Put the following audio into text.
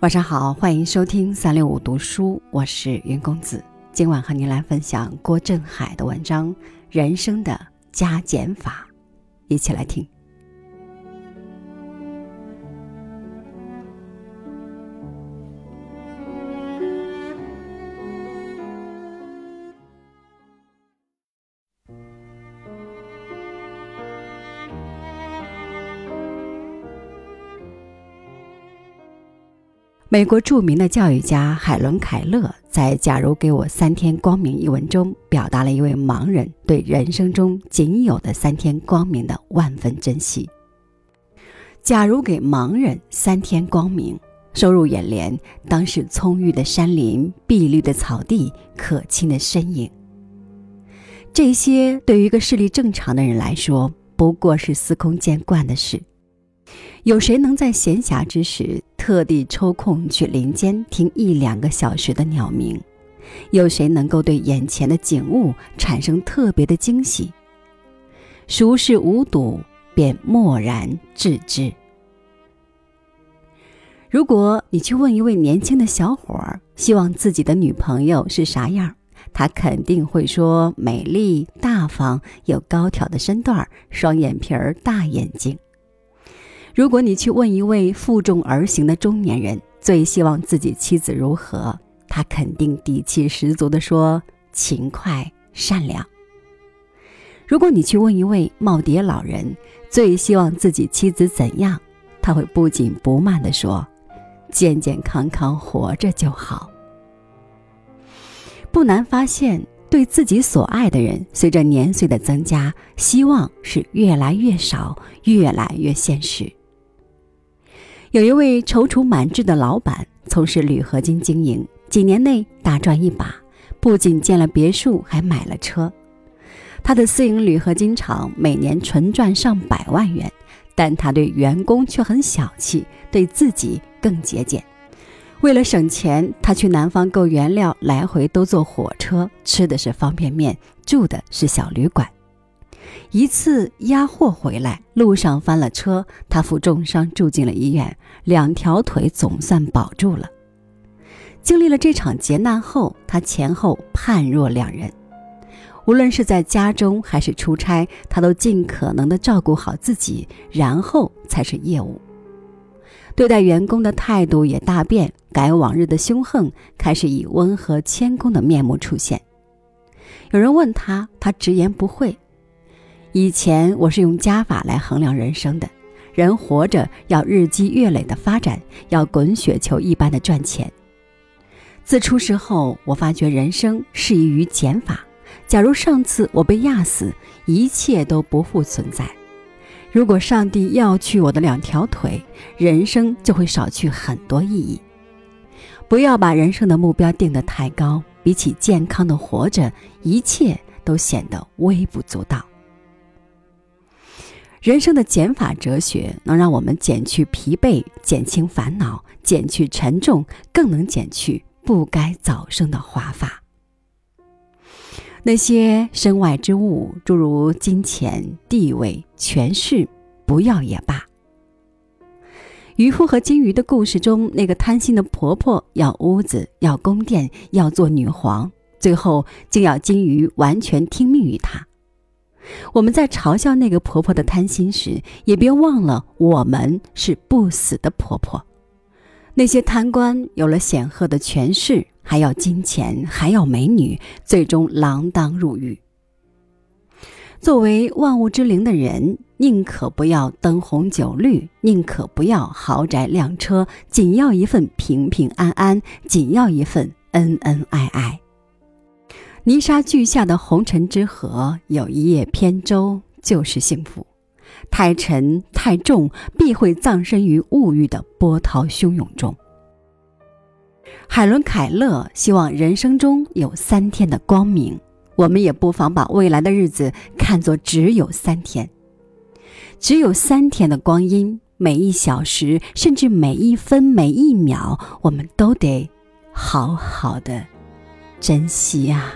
晚上好，欢迎收听三六五读书，我是云公子。今晚和您来分享郭振海的文章《人生的加减法》，一起来听。美国著名的教育家海伦·凯勒在《假如给我三天光明》一文中，表达了一位盲人对人生中仅有的三天光明的万分珍惜。假如给盲人三天光明，收入眼帘，当是葱郁的山林、碧绿的草地、可亲的身影。这些对于一个视力正常的人来说，不过是司空见惯的事。有谁能在闲暇之时特地抽空去林间听一两个小时的鸟鸣？有谁能够对眼前的景物产生特别的惊喜？熟视无睹，便默然置之。如果你去问一位年轻的小伙儿，希望自己的女朋友是啥样，他肯定会说：美丽、大方、有高挑的身段、双眼皮儿、大眼睛。如果你去问一位负重而行的中年人最希望自己妻子如何，他肯定底气十足地说：勤快、善良。如果你去问一位耄耋老人最希望自己妻子怎样，他会不紧不慢地说：健健康康活着就好。不难发现，对自己所爱的人，随着年岁的增加，希望是越来越少，越来越现实。有一位踌躇满志的老板从事铝合金经营，几年内大赚一把，不仅建了别墅，还买了车。他的私营铝合金厂每年纯赚上百万元，但他对员工却很小气，对自己更节俭。为了省钱，他去南方购原料，来回都坐火车，吃的是方便面，住的是小旅馆。一次押货回来，路上翻了车，他负重伤住进了医院，两条腿总算保住了。经历了这场劫难后，他前后判若两人。无论是在家中还是出差，他都尽可能的照顾好自己，然后才是业务。对待员工的态度也大变，改往日的凶横，开始以温和谦恭的面目出现。有人问他，他直言不讳。以前我是用加法来衡量人生的，人活着要日积月累的发展，要滚雪球一般的赚钱。自出世后，我发觉人生适宜于减法。假如上次我被压死，一切都不复存在；如果上帝要去我的两条腿，人生就会少去很多意义。不要把人生的目标定得太高，比起健康的活着，一切都显得微不足道。人生的减法哲学能让我们减去疲惫，减轻烦恼，减去沉重，更能减去不该早生的华发。那些身外之物，诸如金钱、地位、权势，不要也罢。渔夫和金鱼的故事中，那个贪心的婆婆要屋子，要宫殿，要做女皇，最后竟要金鱼完全听命于她。我们在嘲笑那个婆婆的贪心时，也别忘了我们是不死的婆婆。那些贪官有了显赫的权势，还要金钱，还要美女，最终锒铛入狱。作为万物之灵的人，宁可不要灯红酒绿，宁可不要豪宅靓车，仅要一份平平安安，仅要一份恩恩爱爱。泥沙俱下的红尘之河，有一叶扁舟就是幸福。太沉太重，必会葬身于物欲的波涛汹涌中。海伦·凯勒希望人生中有三天的光明，我们也不妨把未来的日子看作只有三天，只有三天的光阴，每一小时，甚至每一分每一秒，我们都得好好的珍惜啊。